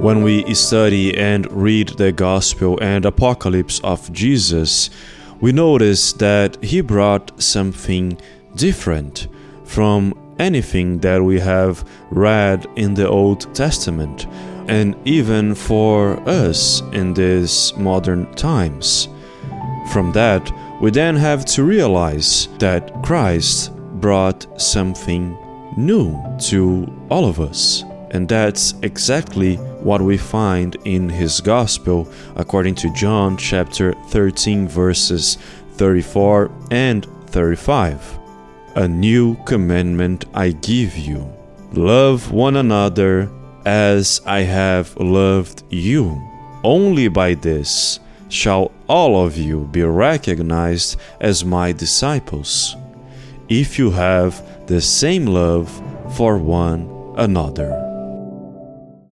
When we study and read the Gospel and Apocalypse of Jesus, we notice that he brought something different from anything that we have read in the Old Testament, and even for us in these modern times. From that, we then have to realize that Christ brought something new to all of us. And that's exactly what we find in his gospel according to John chapter 13 verses 34 and 35. A new commandment I give you love one another as I have loved you. Only by this shall all of you be recognized as my disciples, if you have the same love for one another.